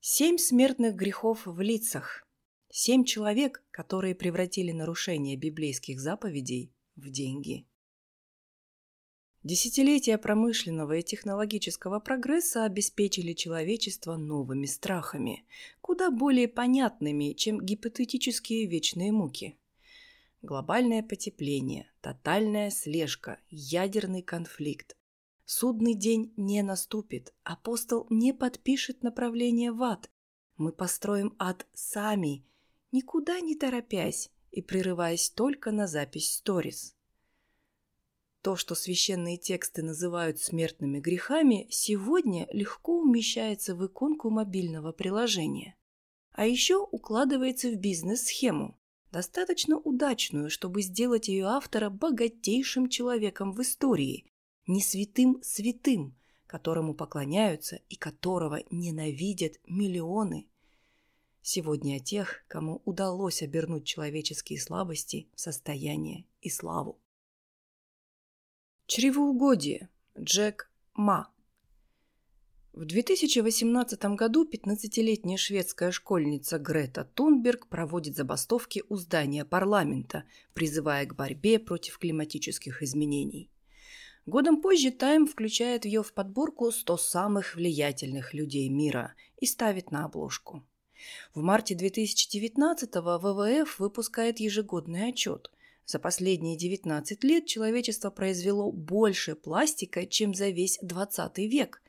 Семь смертных грехов в лицах. Семь человек, которые превратили нарушение библейских заповедей в деньги. Десятилетия промышленного и технологического прогресса обеспечили человечество новыми страхами, куда более понятными, чем гипотетические вечные муки. Глобальное потепление, тотальная слежка, ядерный конфликт. Судный день не наступит, апостол не подпишет направление в ад. Мы построим ад сами, никуда не торопясь и прерываясь только на запись сторис. То, что священные тексты называют смертными грехами, сегодня легко умещается в иконку мобильного приложения. А еще укладывается в бизнес-схему, достаточно удачную, чтобы сделать ее автора богатейшим человеком в истории, не святым святым, которому поклоняются и которого ненавидят миллионы. Сегодня о тех, кому удалось обернуть человеческие слабости в состояние и славу. Чревоугодие. Джек Ма. В 2018 году 15-летняя шведская школьница Грета Тунберг проводит забастовки у здания парламента, призывая к борьбе против климатических изменений. Годом позже Тайм включает ее в подборку 100 самых влиятельных людей мира и ставит на обложку. В марте 2019-го ВВФ выпускает ежегодный отчет – за последние 19 лет человечество произвело больше пластика, чем за весь 20 век.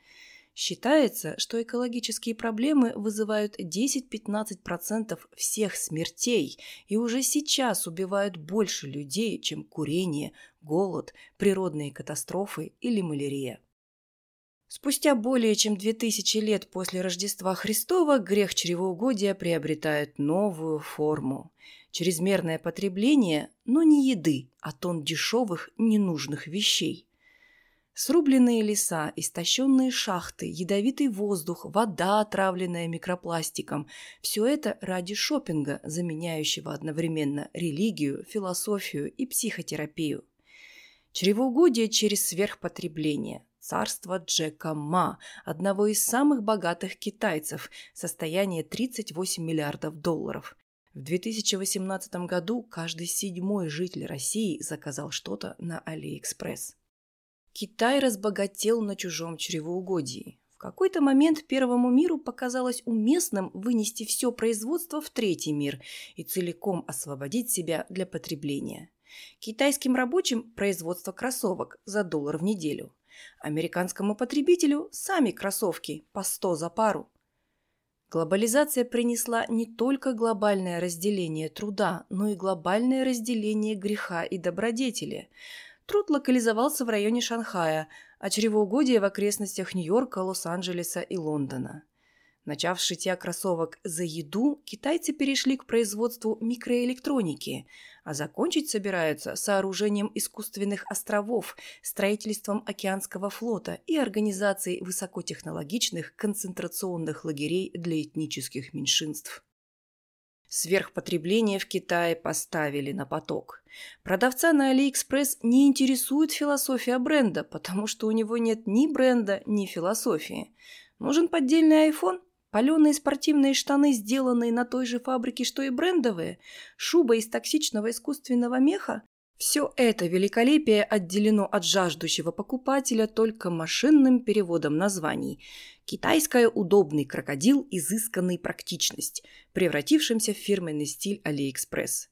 Считается, что экологические проблемы вызывают 10-15% всех смертей и уже сейчас убивают больше людей, чем курение, голод, природные катастрофы или малярия. Спустя более чем 2000 лет после Рождества Христова грех чревоугодия приобретает новую форму – чрезмерное потребление, но не еды, а тон дешевых, ненужных вещей. Срубленные леса, истощенные шахты, ядовитый воздух, вода, отравленная микропластиком – все это ради шопинга, заменяющего одновременно религию, философию и психотерапию. Чревоугодие через сверхпотребление – царство Джека Ма, одного из самых богатых китайцев, состояние 38 миллиардов долларов. В 2018 году каждый седьмой житель России заказал что-то на Алиэкспресс. Китай разбогател на чужом чревоугодии. В какой-то момент первому миру показалось уместным вынести все производство в третий мир и целиком освободить себя для потребления. Китайским рабочим – производство кроссовок за доллар в неделю. Американскому потребителю – сами кроссовки по 100 за пару – Глобализация принесла не только глобальное разделение труда, но и глобальное разделение греха и добродетели. Труд локализовался в районе Шанхая, а чревоугодие в окрестностях Нью-Йорка, Лос-Анджелеса и Лондона. Начав с шитья кроссовок за еду, китайцы перешли к производству микроэлектроники, а закончить собираются сооружением искусственных островов, строительством океанского флота и организацией высокотехнологичных концентрационных лагерей для этнических меньшинств. Сверхпотребление в Китае поставили на поток. Продавца на Алиэкспресс не интересует философия бренда, потому что у него нет ни бренда, ни философии. Нужен поддельный iPhone? Паленые спортивные штаны, сделанные на той же фабрике, что и брендовые, шуба из токсичного искусственного меха – все это великолепие отделено от жаждущего покупателя только машинным переводом названий. Китайская удобный крокодил изысканной практичность, превратившимся в фирменный стиль Алиэкспресс.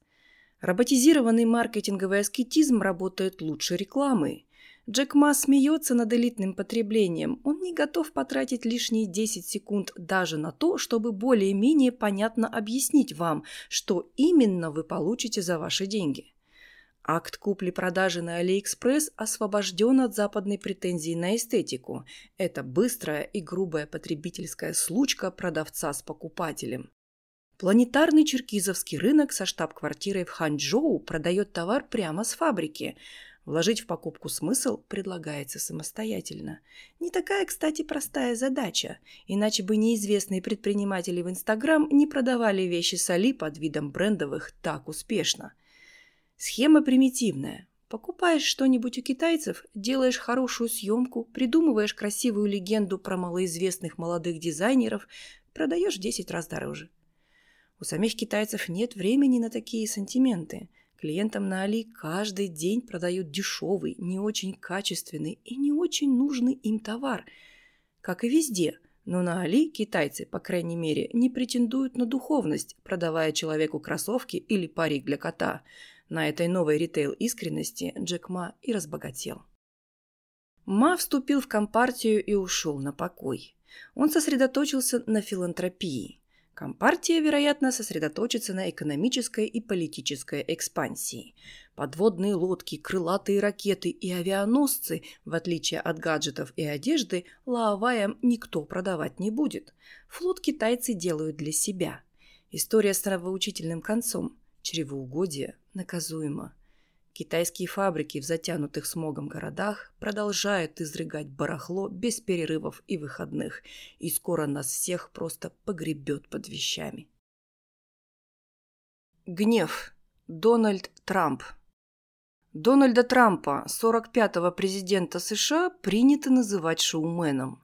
Роботизированный маркетинговый аскетизм работает лучше рекламы. Джек Ма смеется над элитным потреблением. Он не готов потратить лишние 10 секунд даже на то, чтобы более-менее понятно объяснить вам, что именно вы получите за ваши деньги. Акт купли-продажи на Алиэкспресс освобожден от западной претензии на эстетику. Это быстрая и грубая потребительская случка продавца с покупателем. Планетарный черкизовский рынок со штаб-квартирой в Ханчжоу продает товар прямо с фабрики – Вложить в покупку смысл предлагается самостоятельно. Не такая, кстати, простая задача, иначе бы неизвестные предприниматели в Инстаграм не продавали вещи соли под видом брендовых так успешно. Схема примитивная. Покупаешь что-нибудь у китайцев, делаешь хорошую съемку, придумываешь красивую легенду про малоизвестных молодых дизайнеров, продаешь в 10 раз дороже. У самих китайцев нет времени на такие сантименты. Клиентам на Али каждый день продают дешевый, не очень качественный и не очень нужный им товар. Как и везде. Но на Али китайцы, по крайней мере, не претендуют на духовность, продавая человеку кроссовки или парик для кота. На этой новой ритейл-искренности Джек Ма и разбогател. Ма вступил в компартию и ушел на покой. Он сосредоточился на филантропии. Компартия, вероятно, сосредоточится на экономической и политической экспансии. Подводные лодки, крылатые ракеты и авианосцы, в отличие от гаджетов и одежды, лаоваям никто продавать не будет. Флот китайцы делают для себя. История с нравоучительным концом. Чревоугодие наказуемо. Китайские фабрики в затянутых смогом городах продолжают изрыгать барахло без перерывов и выходных, и скоро нас всех просто погребет под вещами. Гнев. Дональд Трамп. Дональда Трампа, 45-го президента США, принято называть шоуменом.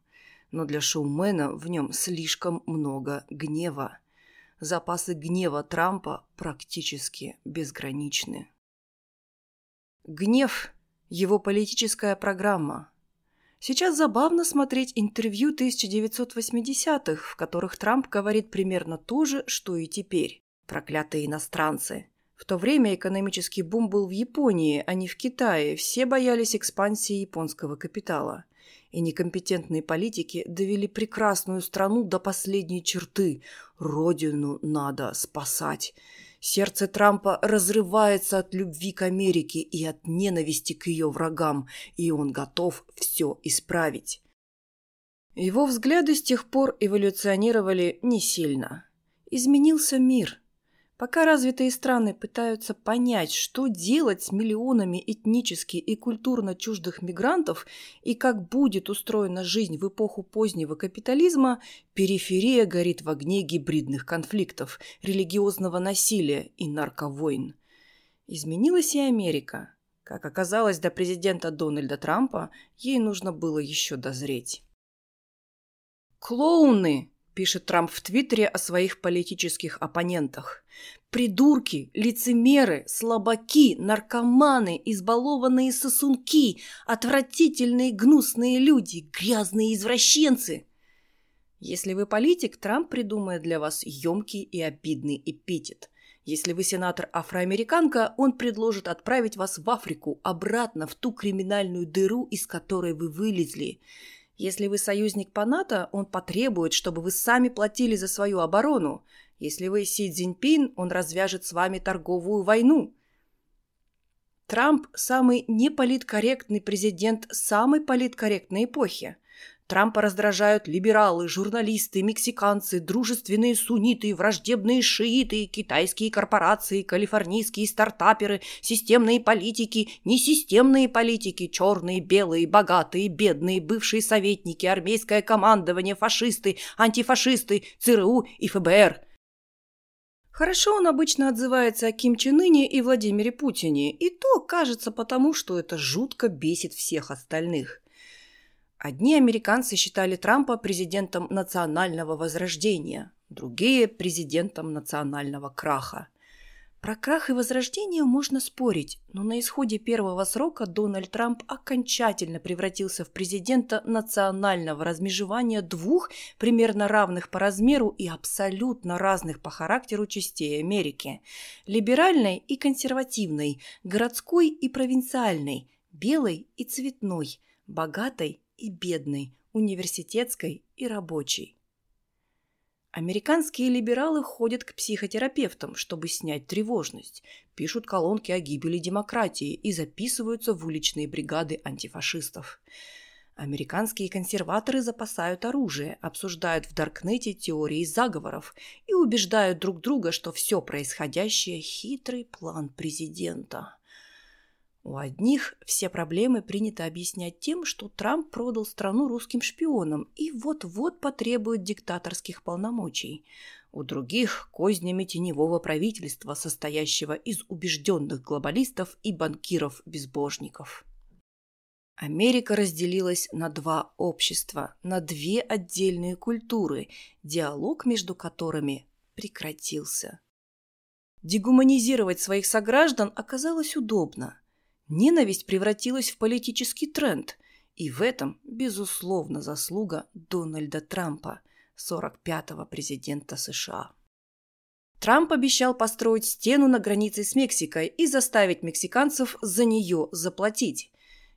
Но для шоумена в нем слишком много гнева. Запасы гнева Трампа практически безграничны. Гнев – его политическая программа. Сейчас забавно смотреть интервью 1980-х, в которых Трамп говорит примерно то же, что и теперь. Проклятые иностранцы. В то время экономический бум был в Японии, а не в Китае. Все боялись экспансии японского капитала. И некомпетентные политики довели прекрасную страну до последней черты. Родину надо спасать. Сердце Трампа разрывается от любви к Америке и от ненависти к ее врагам, и он готов все исправить. Его взгляды с тех пор эволюционировали не сильно. Изменился мир – Пока развитые страны пытаются понять, что делать с миллионами этнически и культурно чуждых мигрантов и как будет устроена жизнь в эпоху позднего капитализма, периферия горит в огне гибридных конфликтов, религиозного насилия и нарковойн. Изменилась и Америка. Как оказалось, до президента Дональда Трампа ей нужно было еще дозреть. «Клоуны!» Пишет Трамп в Твиттере о своих политических оппонентах. Придурки, лицемеры, слабаки, наркоманы, избалованные сосунки, отвратительные гнусные люди, грязные извращенцы. Если вы политик, Трамп придумает для вас емкий и обидный эпитет. Если вы сенатор-афроамериканка, он предложит отправить вас в Африку, обратно в ту криминальную дыру, из которой вы вылезли. Если вы союзник по НАТО, он потребует, чтобы вы сами платили за свою оборону. Если вы Си Цзиньпин, он развяжет с вами торговую войну. Трамп – самый неполиткорректный президент самой политкорректной эпохи. Трампа раздражают либералы, журналисты, мексиканцы, дружественные сунниты, враждебные шииты, китайские корпорации, калифорнийские стартаперы, системные политики, несистемные политики, черные, белые, богатые, бедные, бывшие советники, армейское командование, фашисты, антифашисты, ЦРУ и ФБР. Хорошо он обычно отзывается о Ким Чен Ыне и Владимире Путине, и то кажется потому, что это жутко бесит всех остальных. Одни американцы считали Трампа президентом национального возрождения, другие – президентом национального краха. Про крах и возрождение можно спорить, но на исходе первого срока Дональд Трамп окончательно превратился в президента национального размежевания двух примерно равных по размеру и абсолютно разных по характеру частей Америки – либеральной и консервативной, городской и провинциальной, белой и цветной, богатой и бедной, университетской и рабочей. Американские либералы ходят к психотерапевтам, чтобы снять тревожность, пишут колонки о гибели демократии и записываются в уличные бригады антифашистов. Американские консерваторы запасают оружие, обсуждают в Даркнете теории заговоров и убеждают друг друга, что все происходящее – хитрый план президента. У одних все проблемы принято объяснять тем, что Трамп продал страну русским шпионам и вот-вот потребует диктаторских полномочий. У других – кознями теневого правительства, состоящего из убежденных глобалистов и банкиров-безбожников. Америка разделилась на два общества, на две отдельные культуры, диалог между которыми прекратился. Дегуманизировать своих сограждан оказалось удобно. Ненависть превратилась в политический тренд, и в этом, безусловно, заслуга Дональда Трампа, 45-го президента США. Трамп обещал построить стену на границе с Мексикой и заставить мексиканцев за нее заплатить.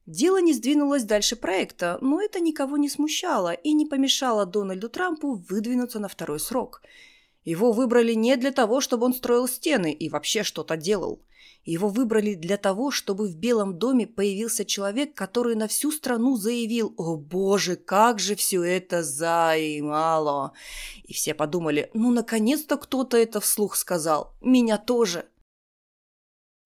Дело не сдвинулось дальше проекта, но это никого не смущало и не помешало Дональду Трампу выдвинуться на второй срок. Его выбрали не для того, чтобы он строил стены и вообще что-то делал. Его выбрали для того, чтобы в Белом доме появился человек, который на всю страну заявил «О боже, как же все это займало!» И все подумали «Ну, наконец-то кто-то это вслух сказал. Меня тоже!»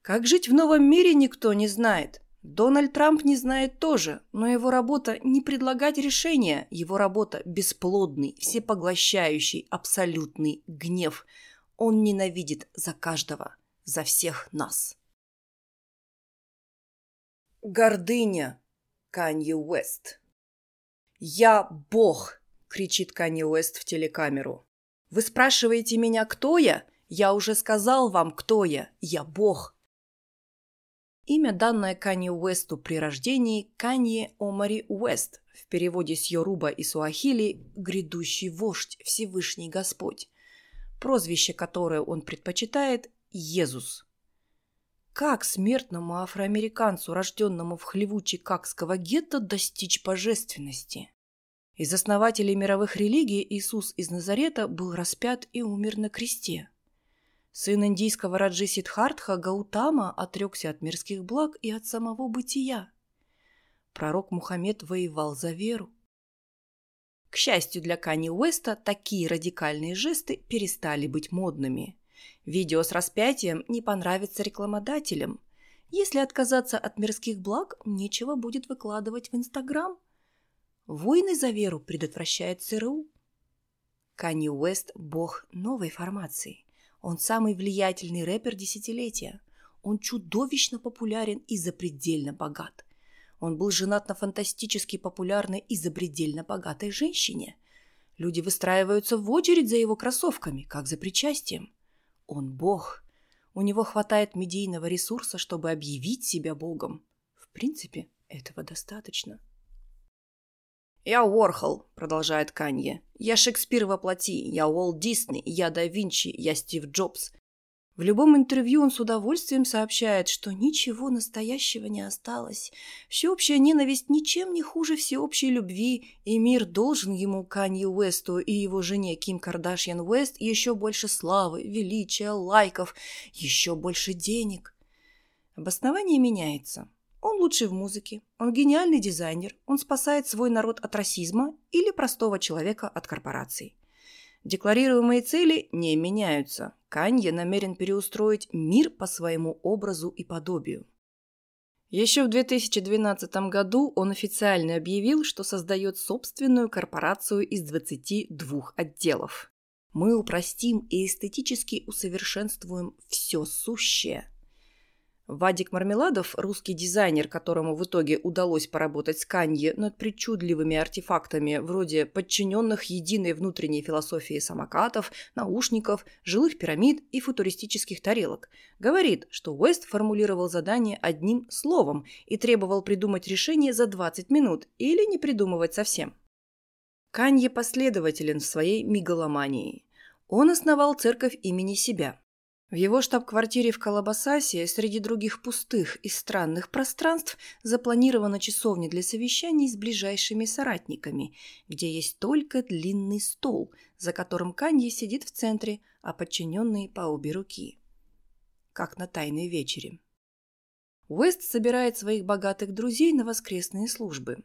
Как жить в новом мире никто не знает. Дональд Трамп не знает тоже, но его работа не предлагать решения, его работа бесплодный, всепоглощающий, абсолютный гнев. Он ненавидит за каждого, за всех нас. Гордыня. Канье Уэст. «Я Бог!» – кричит Канье Уэст в телекамеру. «Вы спрашиваете меня, кто я? Я уже сказал вам, кто я. Я Бог!» Имя, данное Канье Уэсту при рождении – Канье Омари Уэст, в переводе с Йоруба и Суахили – «грядущий вождь, Всевышний Господь». Прозвище, которое он предпочитает – Иисус. Как смертному афроамериканцу, рожденному в хлеву чикагского гетто, достичь божественности? Из основателей мировых религий Иисус из Назарета был распят и умер на кресте. Сын индийского Раджи Сидхартха Гаутама отрекся от мирских благ и от самого бытия. Пророк Мухаммед воевал за веру. К счастью для Кани Уэста, такие радикальные жесты перестали быть модными. Видео с распятием не понравится рекламодателям. Если отказаться от мирских благ, нечего будет выкладывать в Инстаграм. Войны за веру предотвращает ЦРУ. Канни Уэст – бог новой формации – он самый влиятельный рэпер десятилетия. Он чудовищно популярен и запредельно богат. Он был женат на фантастически популярной и запредельно богатой женщине. Люди выстраиваются в очередь за его кроссовками, как за причастием. Он бог. У него хватает медийного ресурса, чтобы объявить себя богом. В принципе, этого достаточно. «Я Уорхол», — продолжает Канье. «Я Шекспир во плоти, я Уолт Дисней, я да Винчи, я Стив Джобс». В любом интервью он с удовольствием сообщает, что ничего настоящего не осталось. Всеобщая ненависть ничем не хуже всеобщей любви, и мир должен ему, Канье Уэсту и его жене Ким Кардашьян Уэст, еще больше славы, величия, лайков, еще больше денег. Обоснование меняется. Он лучший в музыке, он гениальный дизайнер, он спасает свой народ от расизма или простого человека от корпораций. Декларируемые цели не меняются. Канье намерен переустроить мир по своему образу и подобию. Еще в 2012 году он официально объявил, что создает собственную корпорацию из 22 отделов. Мы упростим и эстетически усовершенствуем все сущее – Вадик Мармеладов, русский дизайнер, которому в итоге удалось поработать с Канье над причудливыми артефактами вроде подчиненных единой внутренней философии самокатов, наушников, жилых пирамид и футуристических тарелок, говорит, что Уэст формулировал задание одним словом и требовал придумать решение за 20 минут или не придумывать совсем. Канье последователен в своей мегаломании. Он основал церковь имени себя, в его штаб-квартире в Колобасасе среди других пустых и странных пространств запланирована часовня для совещаний с ближайшими соратниками, где есть только длинный стол, за которым Канье сидит в центре, а подчиненные по обе руки. Как на тайной вечере. Уэст собирает своих богатых друзей на воскресные службы.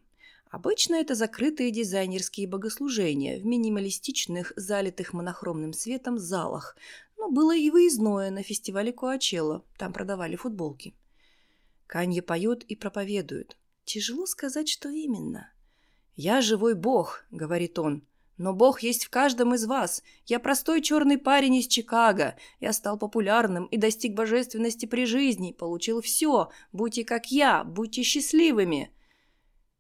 Обычно это закрытые дизайнерские богослужения в минималистичных, залитых монохромным светом залах, но было и выездное на фестивале Коачелло, там продавали футболки. Канье поет и проповедует. Тяжело сказать, что именно. «Я живой бог», — говорит он, — «но бог есть в каждом из вас. Я простой черный парень из Чикаго. Я стал популярным и достиг божественности при жизни, получил все. Будьте как я, будьте счастливыми».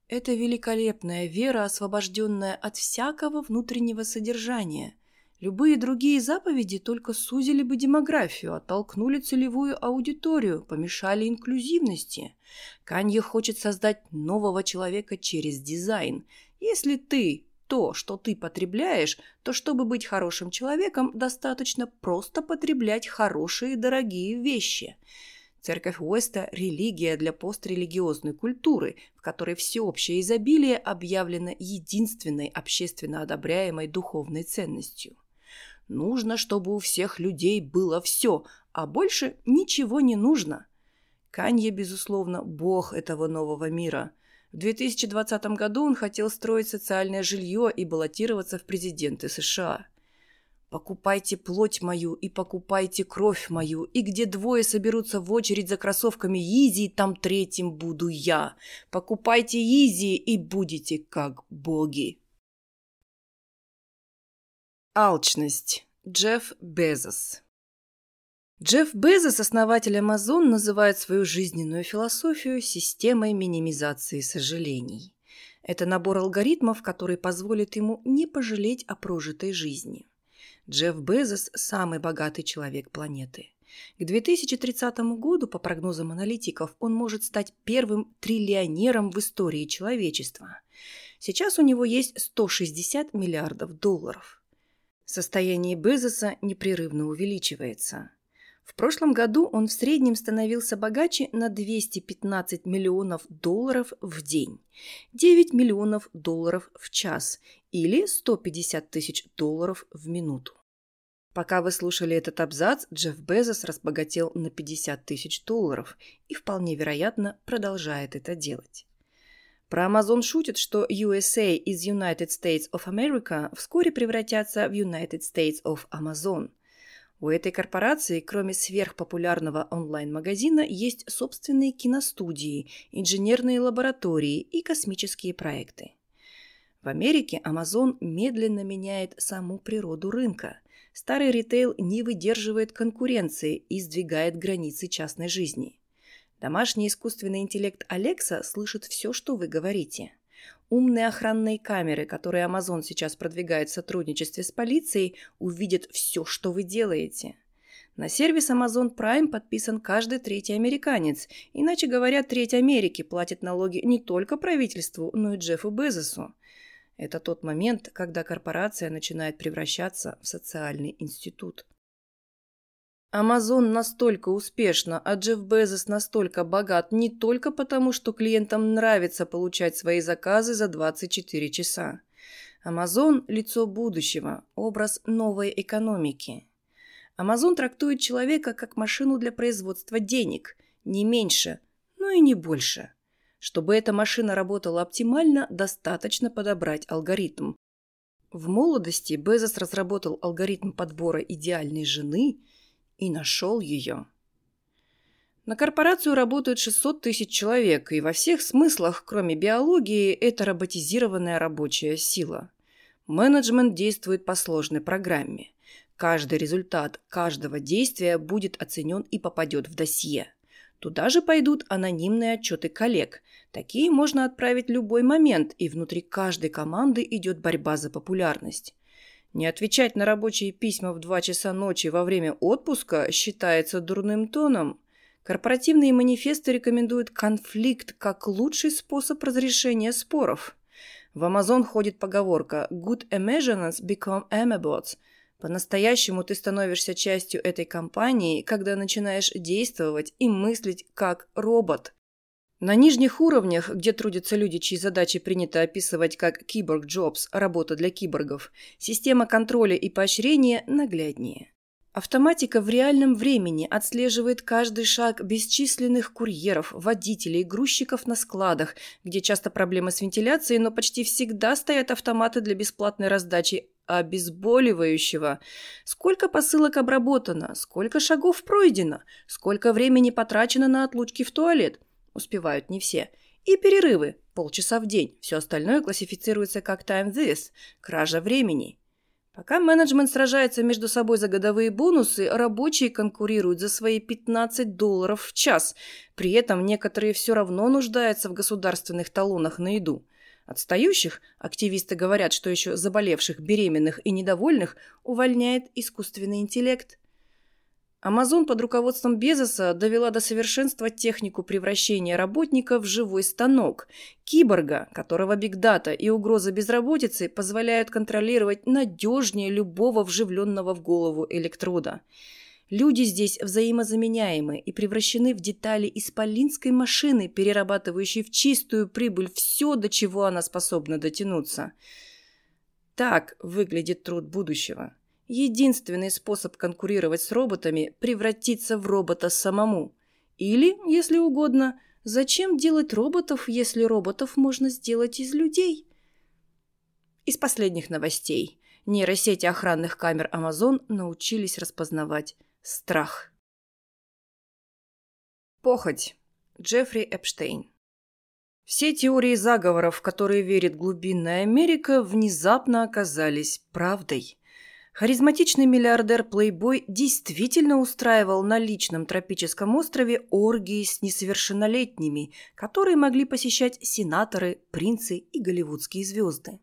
Это великолепная вера, освобожденная от всякого внутреннего содержания. Любые другие заповеди только сузили бы демографию, оттолкнули целевую аудиторию, помешали инклюзивности. Канье хочет создать нового человека через дизайн. Если ты то, что ты потребляешь, то чтобы быть хорошим человеком, достаточно просто потреблять хорошие дорогие вещи. Церковь Уэста – религия для пострелигиозной культуры, в которой всеобщее изобилие объявлено единственной общественно одобряемой духовной ценностью. Нужно, чтобы у всех людей было все, а больше ничего не нужно. Канье, безусловно, бог этого нового мира – в 2020 году он хотел строить социальное жилье и баллотироваться в президенты США. «Покупайте плоть мою и покупайте кровь мою, и где двое соберутся в очередь за кроссовками Изи, там третьим буду я. Покупайте Изи и будете как боги». Алчность. Джефф Безос Джефф Безос, основатель Amazon, называет свою жизненную философию системой минимизации сожалений. Это набор алгоритмов, который позволит ему не пожалеть о прожитой жизни. Джефф Безос – самый богатый человек планеты. К 2030 году, по прогнозам аналитиков, он может стать первым триллионером в истории человечества. Сейчас у него есть 160 миллиардов долларов. Состояние Безоса непрерывно увеличивается. В прошлом году он в среднем становился богаче на 215 миллионов долларов в день, 9 миллионов долларов в час или 150 тысяч долларов в минуту. Пока вы слушали этот абзац, Джефф Безос разбогател на 50 тысяч долларов и вполне вероятно продолжает это делать. Про Amazon шутит, что USA из United States of America вскоре превратятся в United States of Amazon – у этой корпорации, кроме сверхпопулярного онлайн-магазина, есть собственные киностудии, инженерные лаборатории и космические проекты. В Америке Amazon медленно меняет саму природу рынка. Старый ритейл не выдерживает конкуренции и сдвигает границы частной жизни. Домашний искусственный интеллект Alexa слышит все, что вы говорите – Умные охранные камеры, которые Amazon сейчас продвигает в сотрудничестве с полицией, увидят все, что вы делаете. На сервис Amazon Prime подписан каждый третий американец. Иначе говоря, треть Америки платит налоги не только правительству, но и Джеффу Безосу. Это тот момент, когда корпорация начинает превращаться в социальный институт. Амазон настолько успешно, а Джефф Безос настолько богат не только потому, что клиентам нравится получать свои заказы за 24 часа. Амазон – лицо будущего, образ новой экономики. Амазон трактует человека как машину для производства денег, не меньше, но и не больше. Чтобы эта машина работала оптимально, достаточно подобрать алгоритм. В молодости Безос разработал алгоритм подбора идеальной жены – и нашел ее. На корпорацию работают 600 тысяч человек, и во всех смыслах, кроме биологии, это роботизированная рабочая сила. Менеджмент действует по сложной программе. Каждый результат каждого действия будет оценен и попадет в досье. Туда же пойдут анонимные отчеты коллег. Такие можно отправить любой момент, и внутри каждой команды идет борьба за популярность. Не отвечать на рабочие письма в 2 часа ночи во время отпуска считается дурным тоном. Корпоративные манифесты рекомендуют конфликт как лучший способ разрешения споров. В Amazon ходит поговорка «Good Amazons become Amabots». По-настоящему ты становишься частью этой компании, когда начинаешь действовать и мыслить как робот. На нижних уровнях, где трудятся люди, чьи задачи принято описывать как «киборг Джобс» – работа для киборгов, система контроля и поощрения нагляднее. Автоматика в реальном времени отслеживает каждый шаг бесчисленных курьеров, водителей, грузчиков на складах, где часто проблемы с вентиляцией, но почти всегда стоят автоматы для бесплатной раздачи обезболивающего. Сколько посылок обработано, сколько шагов пройдено, сколько времени потрачено на отлучки в туалет – успевают не все, и перерывы, полчаса в день. Все остальное классифицируется как time this – кража времени. Пока менеджмент сражается между собой за годовые бонусы, рабочие конкурируют за свои 15 долларов в час. При этом некоторые все равно нуждаются в государственных талонах на еду. Отстающих, активисты говорят, что еще заболевших, беременных и недовольных, увольняет искусственный интеллект – Амазон под руководством Безоса довела до совершенства технику превращения работника в живой станок, киборга, которого бигдата и угроза безработицы позволяют контролировать надежнее любого вживленного в голову электрода. Люди здесь взаимозаменяемы и превращены в детали исполинской машины, перерабатывающей в чистую прибыль все, до чего она способна дотянуться. Так выглядит труд будущего. Единственный способ конкурировать с роботами – превратиться в робота самому. Или, если угодно, зачем делать роботов, если роботов можно сделать из людей? Из последних новостей. Нейросети охранных камер Amazon научились распознавать страх. Похоть. Джеффри Эпштейн. Все теории заговоров, в которые верит глубинная Америка, внезапно оказались правдой. Харизматичный миллиардер-плейбой действительно устраивал на личном тропическом острове оргии с несовершеннолетними, которые могли посещать сенаторы, принцы и голливудские звезды.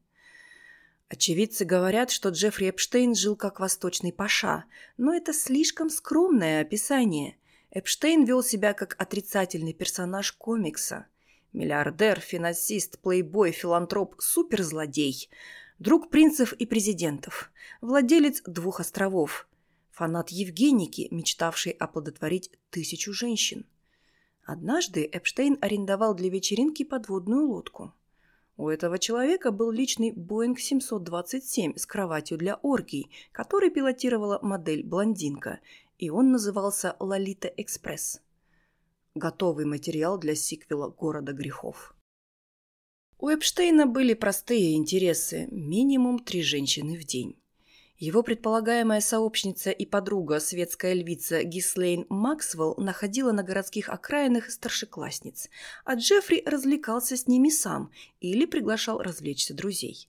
Очевидцы говорят, что Джеффри Эпштейн жил как восточный паша, но это слишком скромное описание. Эпштейн вел себя как отрицательный персонаж комикса. Миллиардер, финансист, плейбой, филантроп, суперзлодей – друг принцев и президентов, владелец двух островов, фанат Евгеники, мечтавший оплодотворить тысячу женщин. Однажды Эпштейн арендовал для вечеринки подводную лодку. У этого человека был личный Боинг 727 с кроватью для оргий, который пилотировала модель «Блондинка», и он назывался «Лолита Экспресс». Готовый материал для сиквела «Города грехов». У Эпштейна были простые интересы, минимум три женщины в день. Его предполагаемая сообщница и подруга, светская львица Гислейн Максвелл, находила на городских окраинах старшеклассниц, а Джеффри развлекался с ними сам или приглашал развлечься друзей.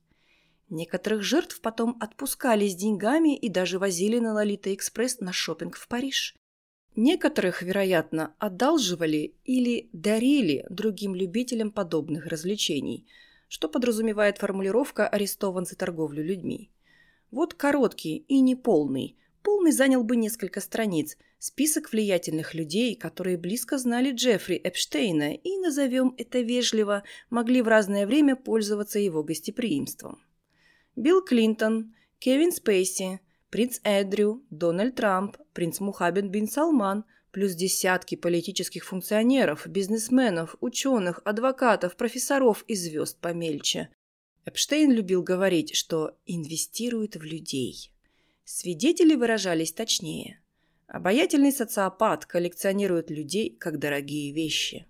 Некоторых жертв потом отпускали с деньгами и даже возили на Лолита Экспресс на шопинг в Париж. Некоторых, вероятно, одалживали или дарили другим любителям подобных развлечений, что подразумевает формулировка «арестован за торговлю людьми». Вот короткий и неполный. Полный занял бы несколько страниц. Список влиятельных людей, которые близко знали Джеффри Эпштейна и, назовем это вежливо, могли в разное время пользоваться его гостеприимством. Билл Клинтон, Кевин Спейси – принц Эдрю, Дональд Трамп, принц Мухаммед бин Салман, плюс десятки политических функционеров, бизнесменов, ученых, адвокатов, профессоров и звезд помельче. Эпштейн любил говорить, что инвестирует в людей. Свидетели выражались точнее. Обаятельный социопат коллекционирует людей как дорогие вещи.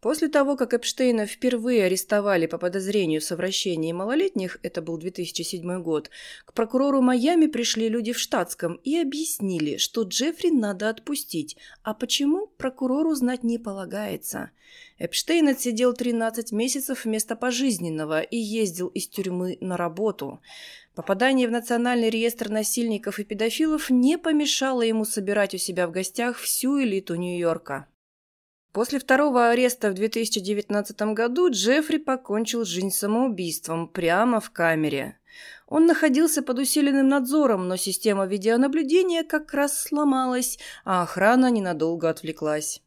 После того, как Эпштейна впервые арестовали по подозрению в совращении малолетних, это был 2007 год, к прокурору Майами пришли люди в штатском и объяснили, что Джеффри надо отпустить, а почему прокурору знать не полагается. Эпштейн отсидел 13 месяцев вместо пожизненного и ездил из тюрьмы на работу. Попадание в Национальный реестр насильников и педофилов не помешало ему собирать у себя в гостях всю элиту Нью-Йорка. После второго ареста в 2019 году Джеффри покончил жизнь самоубийством прямо в камере. Он находился под усиленным надзором, но система видеонаблюдения как раз сломалась, а охрана ненадолго отвлеклась.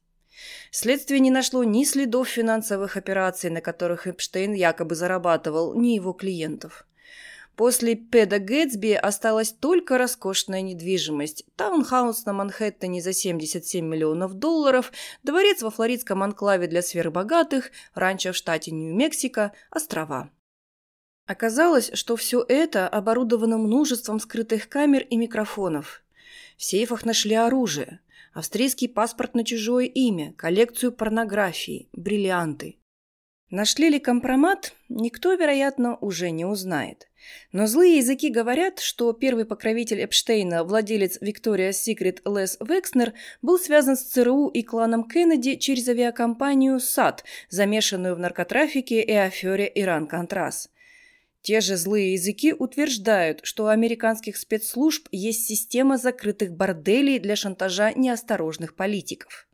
Следствие не нашло ни следов финансовых операций, на которых Эпштейн якобы зарабатывал, ни его клиентов. После Педа Гэтсби осталась только роскошная недвижимость. Таунхаус на Манхэттене за 77 миллионов долларов, дворец во флоридском анклаве для сверхбогатых, ранчо в штате Нью-Мексико, острова. Оказалось, что все это оборудовано множеством скрытых камер и микрофонов. В сейфах нашли оружие, австрийский паспорт на чужое имя, коллекцию порнографии, бриллианты. Нашли ли компромат, никто, вероятно, уже не узнает. Но злые языки говорят, что первый покровитель Эпштейна, владелец Victoria's Secret Лес Векснер, был связан с ЦРУ и кланом Кеннеди через авиакомпанию САД, замешанную в наркотрафике и афере Иран-Контрас. Те же злые языки утверждают, что у американских спецслужб есть система закрытых борделей для шантажа неосторожных политиков.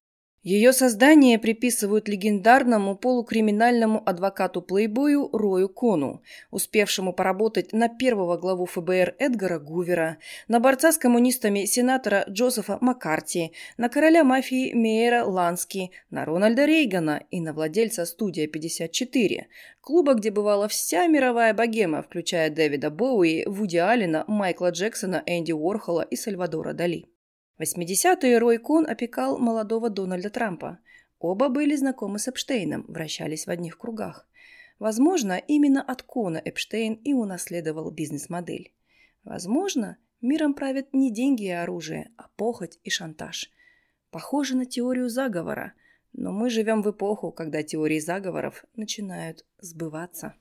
Ее создание приписывают легендарному полукриминальному адвокату-плейбою Рою Кону, успевшему поработать на первого главу ФБР Эдгара Гувера, на борца с коммунистами сенатора Джозефа Маккарти, на короля мафии Мейера Лански, на Рональда Рейгана и на владельца «Студия 54», клуба, где бывала вся мировая богема, включая Дэвида Боуи, Вуди Аллена, Майкла Джексона, Энди Уорхола и Сальвадора Дали. 80-е Рой Кун опекал молодого Дональда Трампа. Оба были знакомы с Эпштейном, вращались в одних кругах. Возможно, именно от Кона Эпштейн и унаследовал бизнес-модель. Возможно, миром правят не деньги и оружие, а похоть и шантаж. Похоже на теорию заговора, но мы живем в эпоху, когда теории заговоров начинают сбываться.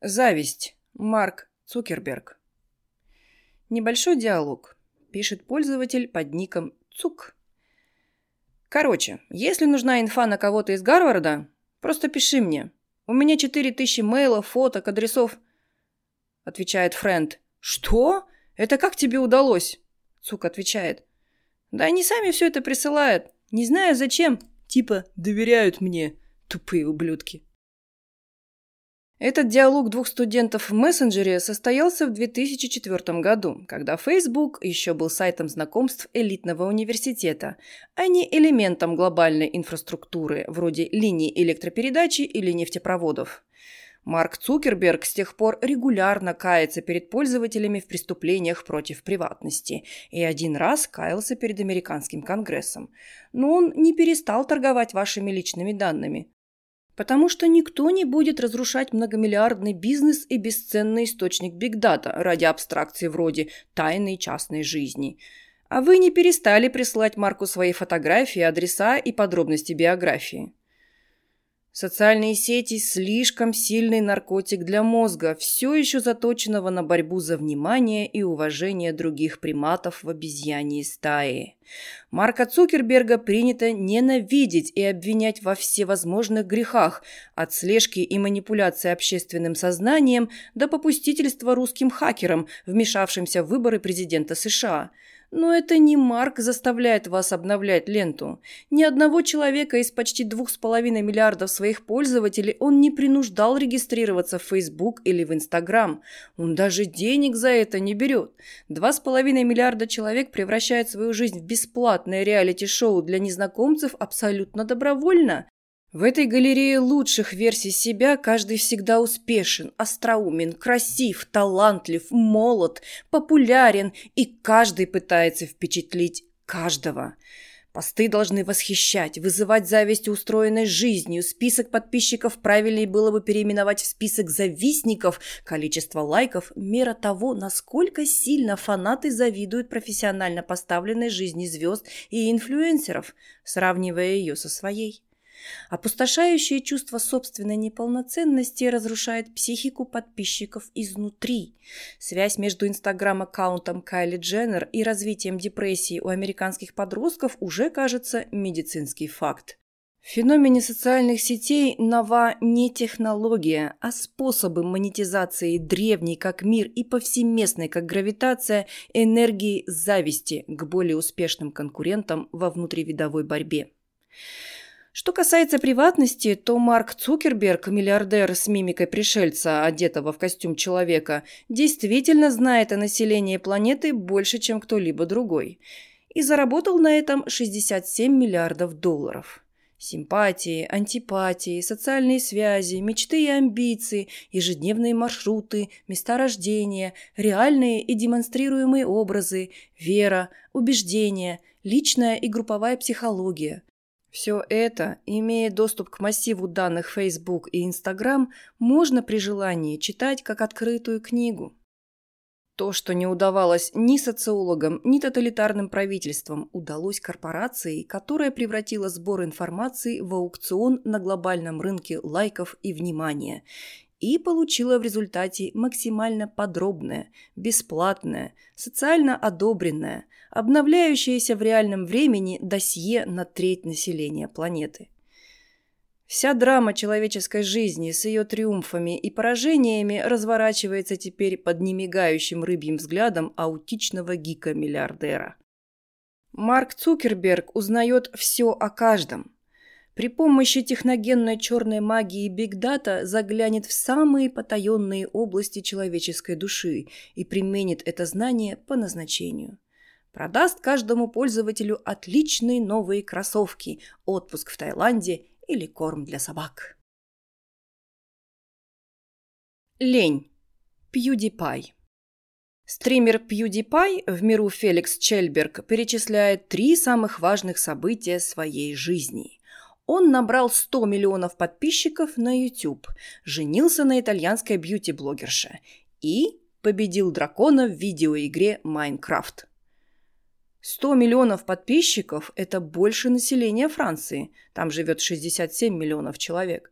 Зависть. Марк Цукерберг. Небольшой диалог. Пишет пользователь под ником Цук. Короче, если нужна инфа на кого-то из Гарварда, просто пиши мне. У меня 4000 мейлов, фоток, адресов. Отвечает Фрэнд. Что? Это как тебе удалось? Цук отвечает. Да они сами все это присылают. Не знаю зачем. Типа доверяют мне. Тупые ублюдки. Этот диалог двух студентов в мессенджере состоялся в 2004 году, когда Facebook еще был сайтом знакомств элитного университета, а не элементом глобальной инфраструктуры, вроде линий электропередачи или нефтепроводов. Марк Цукерберг с тех пор регулярно кается перед пользователями в преступлениях против приватности и один раз каялся перед американским конгрессом. Но он не перестал торговать вашими личными данными. Потому что никто не будет разрушать многомиллиардный бизнес и бесценный источник бигдата ради абстракции вроде тайной частной жизни. А вы не перестали присылать Марку свои фотографии, адреса и подробности биографии. Социальные сети – слишком сильный наркотик для мозга, все еще заточенного на борьбу за внимание и уважение других приматов в обезьяньей стае. Марка Цукерберга принято ненавидеть и обвинять во всевозможных грехах, от слежки и манипуляции общественным сознанием до попустительства русским хакерам, вмешавшимся в выборы президента США – но это не Марк заставляет вас обновлять ленту. Ни одного человека из почти двух с половиной миллиардов своих пользователей он не принуждал регистрироваться в Facebook или в Instagram. Он даже денег за это не берет. Два с половиной миллиарда человек превращают свою жизнь в бесплатное реалити-шоу для незнакомцев абсолютно добровольно. В этой галерее лучших версий себя каждый всегда успешен, остроумен, красив, талантлив, молод, популярен, и каждый пытается впечатлить каждого. Посты должны восхищать, вызывать зависть устроенной жизнью. Список подписчиков правильнее было бы переименовать в список завистников. Количество лайков – мера того, насколько сильно фанаты завидуют профессионально поставленной жизни звезд и инфлюенсеров, сравнивая ее со своей. Опустошающее чувство собственной неполноценности разрушает психику подписчиков изнутри. Связь между инстаграм-аккаунтом Кайли Дженнер и развитием депрессии у американских подростков уже, кажется, медицинский факт. В феномене социальных сетей нова не технология, а способы монетизации древней как мир и повсеместной как гравитация энергии зависти к более успешным конкурентам во внутривидовой борьбе. Что касается приватности, то Марк Цукерберг, миллиардер с мимикой пришельца, одетого в костюм человека, действительно знает о населении планеты больше, чем кто-либо другой. И заработал на этом 67 миллиардов долларов. Симпатии, антипатии, социальные связи, мечты и амбиции, ежедневные маршруты, места рождения, реальные и демонстрируемые образы, вера, убеждения, личная и групповая психология – все это, имея доступ к массиву данных Facebook и Instagram, можно при желании читать как открытую книгу. То, что не удавалось ни социологам, ни тоталитарным правительствам, удалось корпорации, которая превратила сбор информации в аукцион на глобальном рынке лайков и внимания и получила в результате максимально подробное, бесплатное, социально одобренное, обновляющееся в реальном времени досье на треть населения планеты. Вся драма человеческой жизни с ее триумфами и поражениями разворачивается теперь под немигающим рыбьим взглядом аутичного гика-миллиардера. Марк Цукерберг узнает все о каждом. При помощи техногенной черной магии Биг Дата заглянет в самые потаенные области человеческой души и применит это знание по назначению. Продаст каждому пользователю отличные новые кроссовки, отпуск в Таиланде или корм для собак. Лень. PewDiePie. Стример PewDiePie в миру Феликс Чельберг перечисляет три самых важных события своей жизни. Он набрал 100 миллионов подписчиков на YouTube, женился на итальянской бьюти-блогерше и победил дракона в видеоигре Майнкрафт. 100 миллионов подписчиков – это больше населения Франции. Там живет 67 миллионов человек.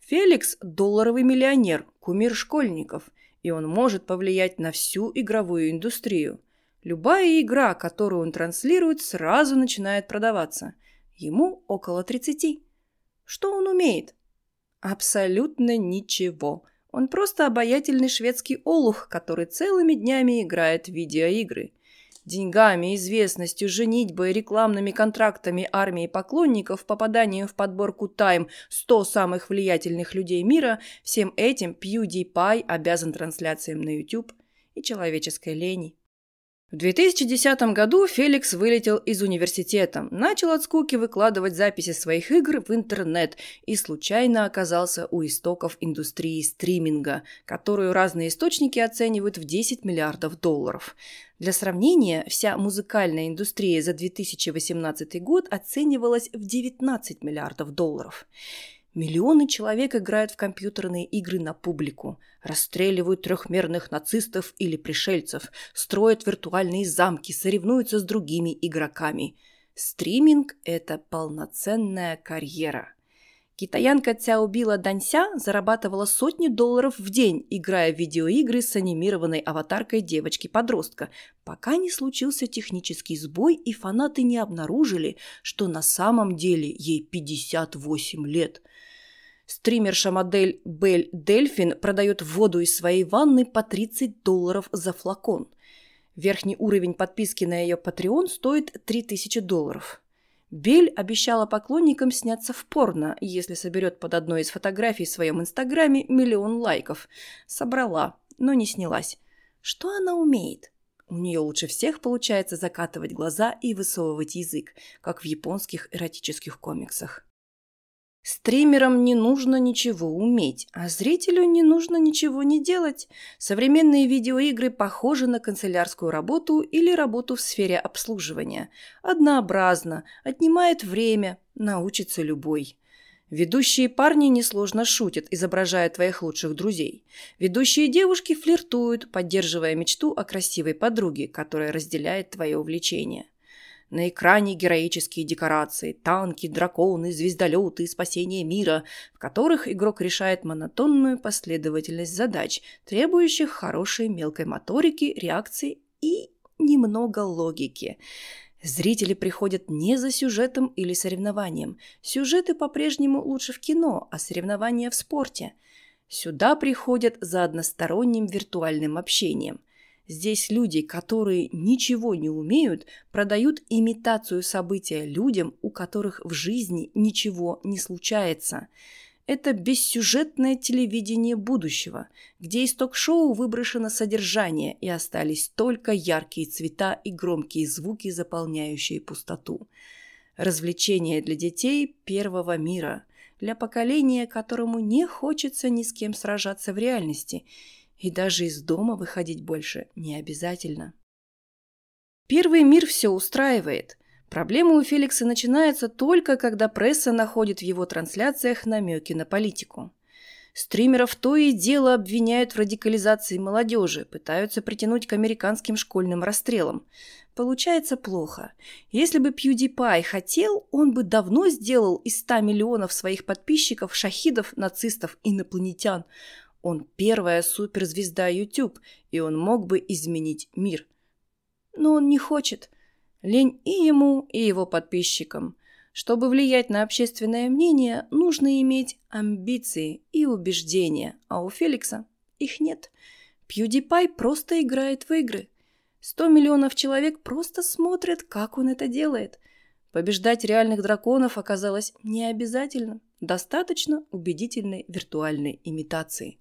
Феликс – долларовый миллионер, кумир школьников, и он может повлиять на всю игровую индустрию. Любая игра, которую он транслирует, сразу начинает продаваться. Ему около 30. Что он умеет? Абсолютно ничего. Он просто обаятельный шведский олух, который целыми днями играет в видеоигры – Деньгами, известностью, женитьбой, рекламными контрактами армии поклонников, попаданием в подборку Time 100 самых влиятельных людей мира, всем этим PewDiePie обязан трансляциям на YouTube и человеческой лени. В 2010 году Феликс вылетел из университета, начал от скуки выкладывать записи своих игр в интернет и случайно оказался у истоков индустрии стриминга, которую разные источники оценивают в 10 миллиардов долларов. Для сравнения, вся музыкальная индустрия за 2018 год оценивалась в 19 миллиардов долларов. Миллионы человек играют в компьютерные игры на публику, расстреливают трехмерных нацистов или пришельцев, строят виртуальные замки, соревнуются с другими игроками. Стриминг – это полноценная карьера. Китаянка Цяобила Данься зарабатывала сотни долларов в день, играя в видеоигры с анимированной аватаркой девочки-подростка, пока не случился технический сбой и фанаты не обнаружили, что на самом деле ей 58 лет – Стримерша-модель Бель Дельфин продает воду из своей ванны по 30 долларов за флакон. Верхний уровень подписки на ее Patreon стоит 3000 долларов. Бель обещала поклонникам сняться в порно, если соберет под одной из фотографий в своем инстаграме миллион лайков. Собрала, но не снялась. Что она умеет? У нее лучше всех получается закатывать глаза и высовывать язык, как в японских эротических комиксах. Стримерам не нужно ничего уметь, а зрителю не нужно ничего не делать. Современные видеоигры похожи на канцелярскую работу или работу в сфере обслуживания. Однообразно, отнимает время, научится любой. Ведущие парни несложно шутят, изображая твоих лучших друзей. Ведущие девушки флиртуют, поддерживая мечту о красивой подруге, которая разделяет твое увлечение. На экране героические декорации, танки, драконы, звездолеты и спасение мира, в которых игрок решает монотонную последовательность задач, требующих хорошей мелкой моторики, реакции и немного логики. Зрители приходят не за сюжетом или соревнованием. Сюжеты по-прежнему лучше в кино, а соревнования в спорте. Сюда приходят за односторонним виртуальным общением – Здесь люди, которые ничего не умеют, продают имитацию события людям, у которых в жизни ничего не случается. Это бессюжетное телевидение будущего, где из ток-шоу выброшено содержание и остались только яркие цвета и громкие звуки, заполняющие пустоту. Развлечение для детей первого мира, для поколения, которому не хочется ни с кем сражаться в реальности – и даже из дома выходить больше не обязательно. Первый мир все устраивает. Проблема у Феликса начинается только, когда пресса находит в его трансляциях намеки на политику. Стримеров то и дело обвиняют в радикализации молодежи, пытаются притянуть к американским школьным расстрелам. Получается плохо. Если бы PewDiePie хотел, он бы давно сделал из 100 миллионов своих подписчиков шахидов, нацистов, инопланетян. Он первая суперзвезда YouTube, и он мог бы изменить мир. Но он не хочет. Лень и ему, и его подписчикам. Чтобы влиять на общественное мнение, нужно иметь амбиции и убеждения, а у Феликса их нет. PewDiePie просто играет в игры. 100 миллионов человек просто смотрят, как он это делает. Побеждать реальных драконов оказалось не обязательно. Достаточно убедительной виртуальной имитации.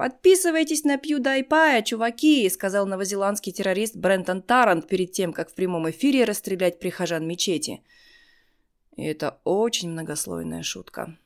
«Подписывайтесь на PewDiePie, чуваки!» – сказал новозеландский террорист Брентон Тарант перед тем, как в прямом эфире расстрелять прихожан мечети. И это очень многослойная шутка.